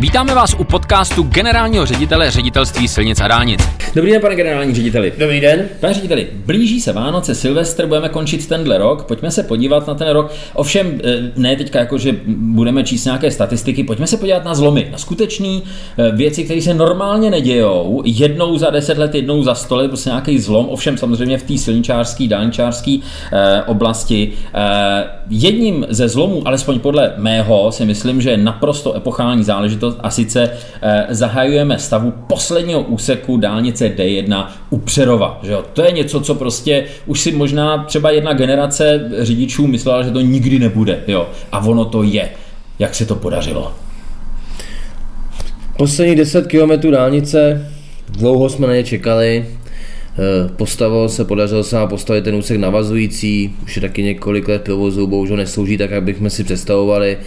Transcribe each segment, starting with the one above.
Vítáme vás u podcastu generálního ředitele ředitelství silnic a dálnic. Dobrý den, pane generální řediteli. Dobrý den. Pane řediteli, blíží se Vánoce, Silvestr, budeme končit tenhle rok, pojďme se podívat na ten rok. Ovšem, eh, ne teďka jako, že budeme číst nějaké statistiky, pojďme se podívat na zlomy, na skutečné eh, věci, které se normálně nedějou, jednou za deset let, jednou za sto let, prostě nějaký zlom, ovšem samozřejmě v té silničářské, dálničářské eh, oblasti. Eh, jedním ze zlomů, alespoň podle mého, si myslím, že je naprosto epochální záležitost a sice eh, zahajujeme stavu posledního úseku dálnice D1 u Přerova. Že jo? To je něco, co prostě už si možná třeba jedna generace řidičů myslela, že to nikdy nebude. Jo? A ono to je. Jak se to podařilo? Poslední 10 km dálnice, dlouho jsme na ně čekali, eh, Postavil se, podařilo se nám postavit ten úsek navazující, už je taky několik let provozu, bohužel neslouží tak, jak bychom si představovali.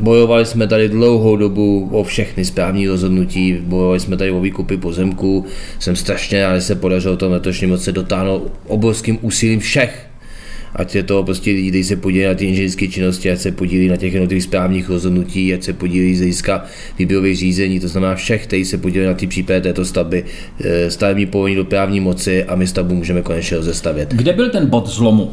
Bojovali jsme tady dlouhou dobu o všechny správní rozhodnutí, bojovali jsme tady o výkupy pozemků. Jsem strašně rád, že se podařilo to letošním roce dotáhnout obrovským úsilím všech ať je to prostě lidi, kteří se podílí na ty inženýrské činnosti, ať se podílí na těch jednotlivých správních rozhodnutí, ať se podílí z hlediska výběrových řízení, to znamená všech, kteří se podílí na ty případě této stavby, eh, stavební povolení do právní moci a my stavbu můžeme konečně rozestavět. Kde byl ten bod zlomu?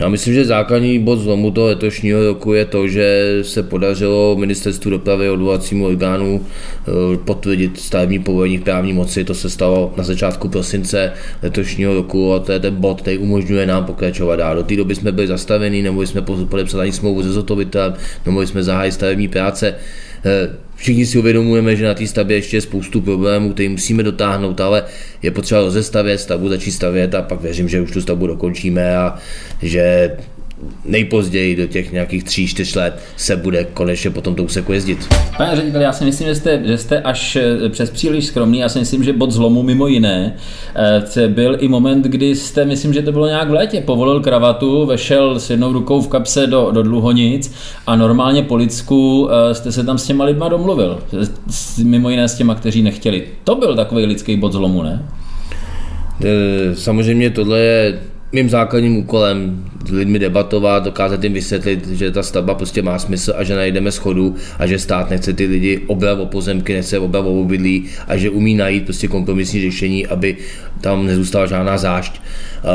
Já myslím, že základní bod zlomu toho letošního roku je to, že se podařilo ministerstvu dopravy odvolacímu orgánu eh, potvrdit stavební povolení v právní moci. To se stalo na začátku prosince letošního roku a to je ten bod, který umožňuje nám pokračovat dál. Do té doby jsme byli zastaveni, nemohli jsme podepsat ani smlouvu se zhotovitelem, nemohli jsme zahájit stavební práce. Eh, všichni si uvědomujeme, že na té stavbě ještě je spoustu problémů, které musíme dotáhnout, ale je potřeba rozestavět stavbu, začít stavět a pak věřím, že už tu stavbu dokončíme a že nejpozději do těch nějakých tří, čtyř let se bude konečně po tomto úseku jezdit. Pane ředitel, já si myslím, že jste, že jste až eh, přes příliš skromný. Já si myslím, že bod zlomu mimo jiné eh, byl i moment, kdy jste, myslím, že to bylo nějak v létě, povolil kravatu, vešel s jednou rukou v kapse do, do dluhonic a normálně po lidsku eh, jste se tam s těma lidma domluvil. Mimo jiné s těma, kteří nechtěli. To byl takový lidský bod zlomu, ne? Samozřejmě tohle je mým základním úkolem s lidmi debatovat, dokázat jim vysvětlit, že ta stavba prostě má smysl a že najdeme schodu a že stát nechce ty lidi obrat o pozemky, nechce obrat o obydlí a že umí najít prostě kompromisní řešení, aby tam nezůstala žádná zášť.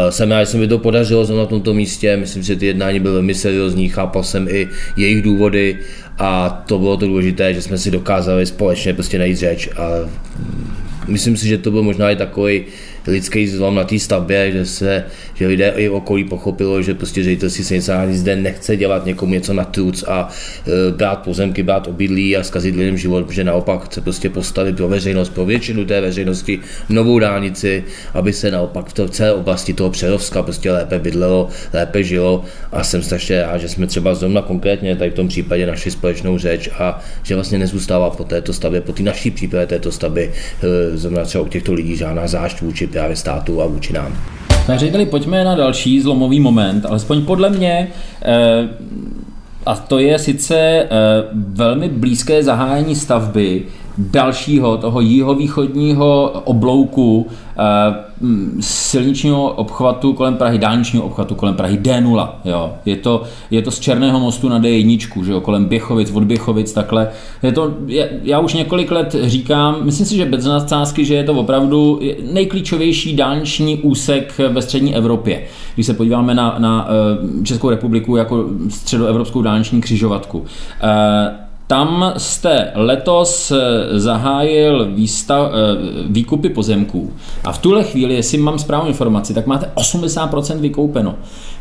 Jsem rád, že se mi to podařilo zrovna na tomto místě, myslím, že ty jednání byly velmi seriózní, chápal jsem i jejich důvody a to bylo to důležité, že jsme si dokázali společně prostě najít řeč a myslím si, že to byl možná i takový lidský zlom na té stavbě, že se, že lidé i okolí pochopilo, že prostě ředitelství silnice zde nechce dělat někomu něco na truc a e, brát pozemky, brát obydlí a zkazit lidem život, že naopak chce prostě postavit pro veřejnost, pro většinu té veřejnosti novou dálnici, aby se naopak v, v celé oblasti toho Přerovska prostě lépe bydlelo, lépe žilo. A jsem strašně rád, že jsme třeba zrovna konkrétně tady v tom případě našli společnou řeč a že vlastně nezůstává po této stavbě, po té naší případě této stavby, e, zrovna třeba u těchto lidí žádná zášť vůči právě státu a vůči nám. Pane řediteli, pojďme na další zlomový moment, alespoň podle mě, eh, a to je sice eh, velmi blízké zahájení stavby dalšího, toho jihovýchodního oblouku eh, silničního obchvatu kolem Prahy, dálničního obchvatu kolem Prahy D0. Jo. Je, to, je to z Černého mostu na D1, že jo, kolem Běchovic, od Běchovic, takhle. Je to, já už několik let říkám, myslím si, že bez nadsázky, že je to opravdu nejklíčovější dálniční úsek ve střední Evropě. Když se podíváme na, na eh, Českou republiku jako středoevropskou dálniční křižovatku. Eh, tam jste letos eh, zahájil výstav, eh, výkupy pozemků a v tuhle chvíli, jestli mám správnou informaci, tak máte 80% vykoupeno.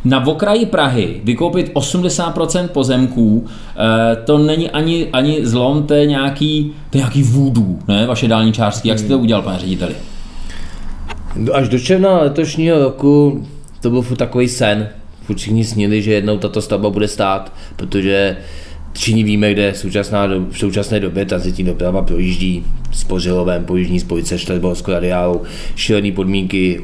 Na okraji Prahy vykoupit 80% pozemků, eh, to není ani, ani zlom, to je nějaký, to je nějaký vůdů, ne, vaše dálničářský. Jak jste to udělal, pane řediteli? Až do června letošního roku to byl takový sen. Všichni snili, že jednou tato stavba bude stát, protože Všichni víme, kde současná v současné době tranzitní doprava projíždí s Pořilovem, po jižní spojice Štrasborskou radiálu, šílené podmínky,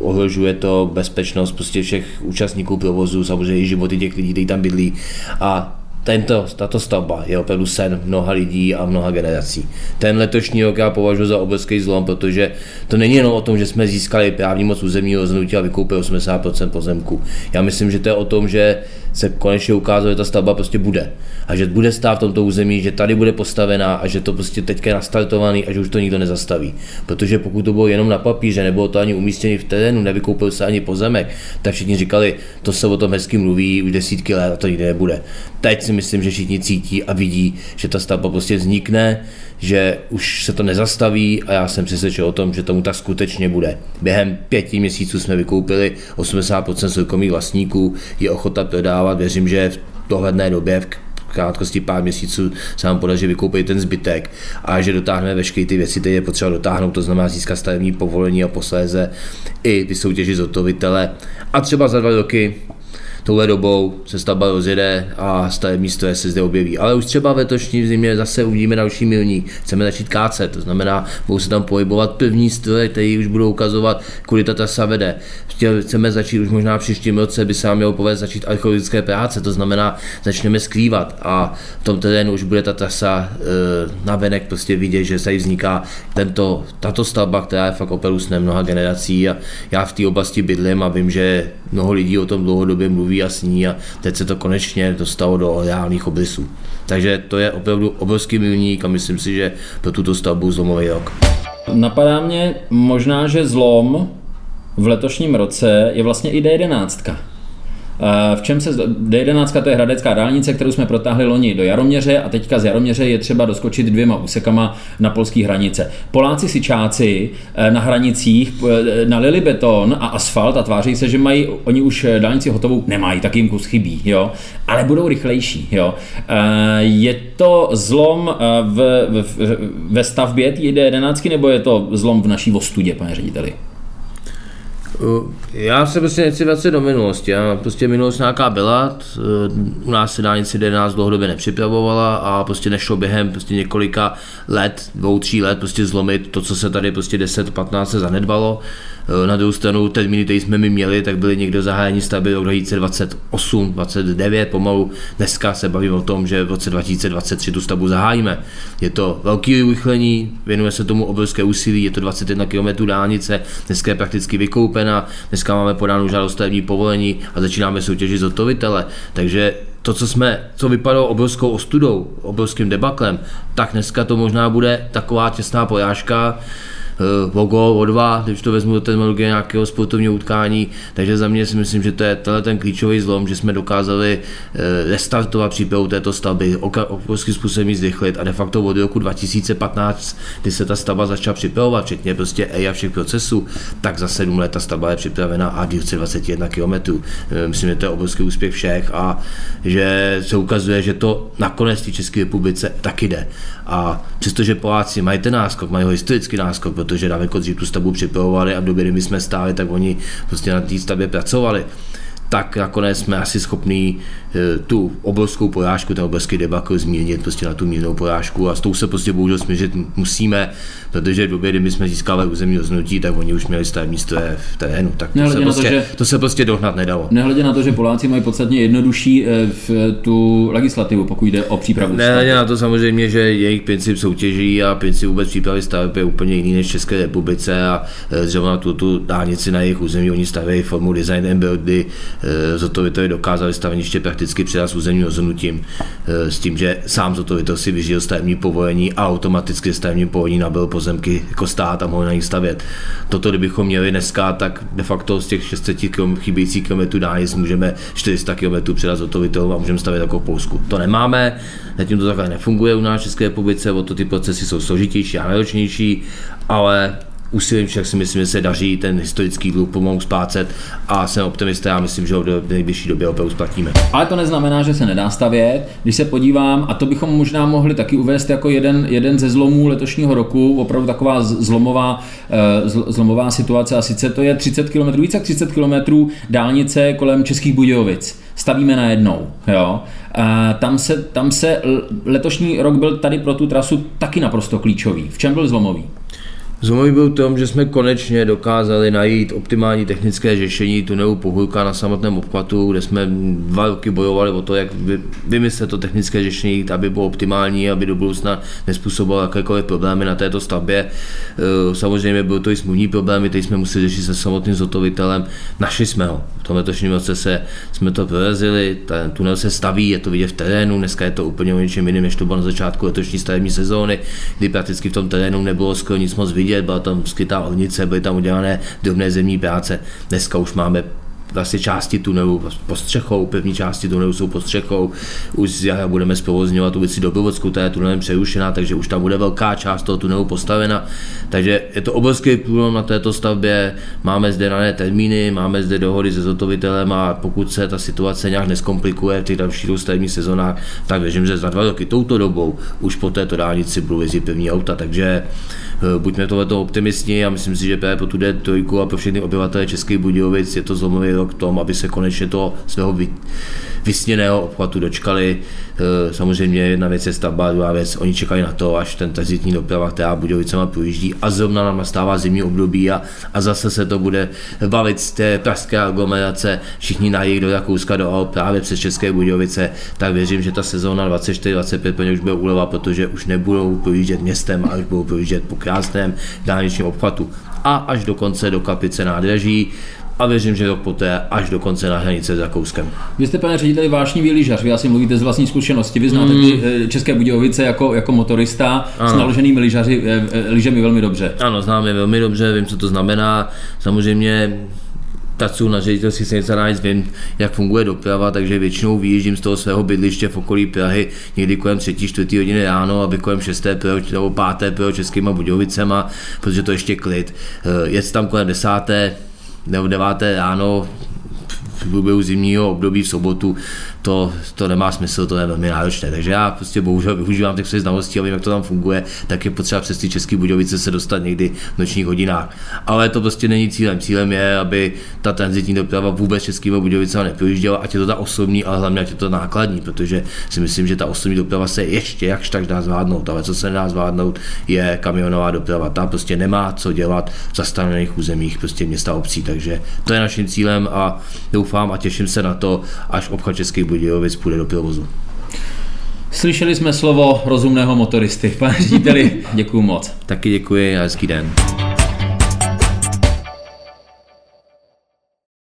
ohrožuje to bezpečnost prostě všech účastníků provozu, samozřejmě i životy těch lidí, kteří tam bydlí. A tento, tato stavba je opravdu sen mnoha lidí a mnoha generací. Ten letošní rok já považuji za obrovský zlom, protože to není jenom o tom, že jsme získali právní moc územního rozhodnutí a vykoupili 80% pozemku. Já myslím, že to je o tom, že se konečně ukázalo, že ta stavba prostě bude. A že bude stát v tomto území, že tady bude postavená a že to prostě teďka je nastartovaný a že už to nikdo nezastaví. Protože pokud to bylo jenom na papíře, nebylo to ani umístěné v terénu, nevykoupil se ani pozemek, tak všichni říkali, to se o tom hezky mluví už desítky let a to nikdy nebude. Teď si myslím, že všichni cítí a vidí, že ta stavba prostě vznikne, že už se to nezastaví a já jsem přesvědčen o tom, že tomu tak skutečně bude. Během pěti měsíců jsme vykoupili 80% soukromých vlastníků, je ochota prodávat, věřím, že v dohledné době, v krátkosti pár měsíců se nám podaří vykoupit ten zbytek a že dotáhneme veškeré ty věci, které je potřeba dotáhnout, to znamená získat stavební povolení a posléze i vysoutěžit zhotovitele. A třeba za dva roky touhle dobou se stavba rozjede a stavební stroje se zde objeví. Ale už třeba v letošní zimě zase uvidíme další milní. Chceme začít kácet, to znamená, budou se tam pohybovat první stroje, které už budou ukazovat, kudy ta trasa vede. Chceme začít už možná příštím roce, by se nám mělo povést začít archeologické práce, to znamená, začneme skrývat a v tom terénu už bude ta trasa e, na venek prostě vidět, že tady vzniká tento, tato stavba, která je fakt s mnoha generací a já v té oblasti bydlím a vím, že mnoho lidí o tom dlouhodobě mluví a sní a teď se to konečně dostalo do reálných obrysů. Takže to je opravdu obrovský milník a myslím si, že pro tuto stavbu zlomový rok. Napadá mě možná, že zlom v letošním roce je vlastně i D11. Eh, v čem se, D11 to je hradecká dálnice, kterou jsme protáhli loni do Jaroměře a teďka z Jaroměře je třeba doskočit dvěma úsekama na polské hranice. Poláci sičáci eh, na hranicích eh, nalili beton a asfalt a tváří se, že mají oni už dálnici hotovou, nemají, tak jim kus chybí, jo, ale budou rychlejší, jo. Je to zlom v, v, ve stavbě té D11 nebo je to zlom v naší vostudě, pane řediteli? Já se prostě nechci vracet do minulosti. Já prostě minulost nějaká byla, u nás se dálnice 11 dlouhodobě nepřipravovala a prostě nešlo během prostě několika let, dvou, tří let prostě zlomit to, co se tady prostě 10, 15 se zanedbalo. Eh, na druhou stranu termíny, které jsme my měli, tak byly někdo zahájení stavby rok 2028, 29 pomalu. Dneska se bavím o tom, že v roce 2023 tu stavbu zahájíme. Je to velký urychlení, věnuje se tomu obrovské úsilí, je to 21 km dálnice, dneska je prakticky vykoupena, dneska máme podánu žádost stavební povolení a začínáme soutěžit zhotovitele. Takže to, co jsme, co vypadalo obrovskou ostudou, obrovským debaklem, tak dneska to možná bude taková těsná pojážka, o gol, o dva, když to vezmu do terminologie nějakého sportovního utkání, takže za mě si myslím, že to je tenhle ten klíčový zlom, že jsme dokázali eh, restartovat přípravu této stavby, obrovským způsobem ji zrychlit a de facto od roku 2015, kdy se ta stavba začala připravovat, včetně prostě EIA všech procesů, tak za sedm let ta stavba je připravena a dílce 21 km. Eh, myslím, že to je obrovský úspěch všech a že se ukazuje, že to nakonec v České republice taky jde. A přestože Poláci mají ten náskok, mají ho historický náskok, protože daleko dřív tu stavbu připravovali a v době, kdy my jsme stáli, tak oni prostě na té stavbě pracovali tak nakonec jsme asi schopní eh, tu obrovskou porážku, ten obrovský debakl zmírnit prostě na tu mírnou porážku a s tou se prostě bohužel smířit musíme, protože v době, kdy my jsme získali územní rozhodnutí, tak oni už měli stavební stroje v terénu, tak to se, prostě, to, že, to se prostě dohnat nedalo. Nehledě na to, že Poláci mají podstatně jednodušší eh, v tu legislativu, pokud jde o přípravu. Nehledě na to samozřejmě, že jejich princip soutěží a princip vůbec přípravy staveb je úplně jiný než v České republice a eh, zrovna tu, tu dálnici na jejich území oni stavějí formu design and build, Eh, zhotovitel dokázali staveniště prakticky přidat s územním rozhodnutím eh, s tím, že sám zhotovitel si vyžil stavební povolení a automaticky stavební povolení nabil pozemky jako stát a mohl na nich stavět. Toto, kdybychom měli dneska, tak de facto z těch 600 km, chybějících kilometrů dálnic můžeme 400 km přidat zhotovitelům a můžeme stavět jako v Polsku. To nemáme, zatím to takhle nefunguje u nás v České republice, o to ty procesy jsou složitější a náročnější, ale úsilím však si myslím, že se daří ten historický dluh pomalu splácet a jsem optimista, já myslím, že ho v nejbližší době opravdu splatíme. Ale to neznamená, že se nedá stavět. Když se podívám, a to bychom možná mohli taky uvést jako jeden, jeden ze zlomů letošního roku, opravdu taková zlomová, eh, zlomová situace, a sice to je 30 km, více jak 30 km dálnice kolem Českých Budějovic. Stavíme najednou. Jo? A tam, se, tam se letošní rok byl tady pro tu trasu taky naprosto klíčový. V čem byl zlomový? Zlomový byl v tom, že jsme konečně dokázali najít optimální technické řešení tunelu Pohulka na samotném obchvatu, kde jsme dva roky bojovali o to, jak vymyslet to technické řešení, aby bylo optimální, aby do budoucna nespůsobilo jakékoliv problémy na této stavbě. E, samozřejmě byl to i smluvní problémy, který jsme museli řešit se samotným zotovitelem. Našli jsme ho. V tom letošním roce se, jsme to prorazili, ten tunel se staví, je to vidět v terénu, dneska je to úplně o něčem jiném, než to bylo na začátku letošní stavební sezóny, kdy prakticky v tom terénu nebylo skoro nic moc vidět vidět, byla tam skrytá ornice, byly tam udělané drobné zemní práce. Dneska už máme vlastně části tunelu pod střechou, pevní části tunelu jsou pod střechou, už z jara budeme zprovozňovat ulici Dobrovodskou, ta je tunelem přerušená, takže už tam bude velká část toho tunelu postavena, takže je to obrovský průlom na této stavbě, máme zde dané termíny, máme zde dohody se zotovitelem a pokud se ta situace nějak neskomplikuje v těch dalších stavebních sezónách, tak věřím, že za dva roky touto dobou už po této dálnici budou jezdit pevní auta, takže Eh, buďme tohleto optimisti a myslím si, že právě pro tu D3 a pro všechny obyvatele Českých Budějovic je to zlomový rok k tomu, aby se konečně toho svého vy, vysněného obchvatu dočkali. Eh, samozřejmě jedna věc je stavba, druhá věc, oni čekají na to, až ten tranzitní doprava, která Budějovicema projíždí a zrovna nám nastává zimní období a, a zase se to bude bavit z té pražské aglomerace, všichni na jich do Rakouska, do Alp, právě přes České Budějovice, tak věřím, že ta sezóna 24-25 už bude úleva, protože už nebudou projíždět městem, ale už budou projíždět po krásném dálničním obchvatu. A až do konce do kapice nádraží a věřím, že rok poté až do konce na hranice s Rakouskem. Vy jste, pane řediteli, vášnivý lyžař, vy asi mluvíte z vlastní zkušenosti, vy znáte mm. České Budějovice jako, jako motorista ano. s naloženými lyžaři, eh, eh, lyžemi velmi dobře. Ano, znám je velmi dobře, vím, co to znamená. Samozřejmě pracuji na ředitelství silnice dálnic, vím, jak funguje doprava, takže většinou vyjíždím z toho svého bydliště v okolí Prahy někdy kolem 3. 4. hodiny ráno, aby kolem 6. nebo 5. pro Českýma Budějovicema, protože to ještě klid. Je tam kolem 10 nebo 9 ráno v průběhu zimního období v sobotu, to, to nemá smysl, to je velmi náročné. Takže já prostě bohužel využívám těch svých znalostí a vím, jak to tam funguje, tak je potřeba přes ty české Budějovice se dostat někdy v nočních hodinách. Ale to prostě není cílem. Cílem je, aby ta tranzitní doprava vůbec českými Budějovicemi neprojížděla, ať je to ta osobní, ale hlavně ať je to nákladní, protože si myslím, že ta osobní doprava se ještě jakž tak dá zvládnout, ale co se nedá zvládnout, je kamionová doprava. Ta prostě nemá co dělat v zastavených územích prostě města obcí, takže to je naším cílem a doufám a těším se na to, až obchod Českých Budějovic půjde do provozu. Slyšeli jsme slovo rozumného motoristy. Pane řediteli, děkuji moc. Taky děkuji a hezký den.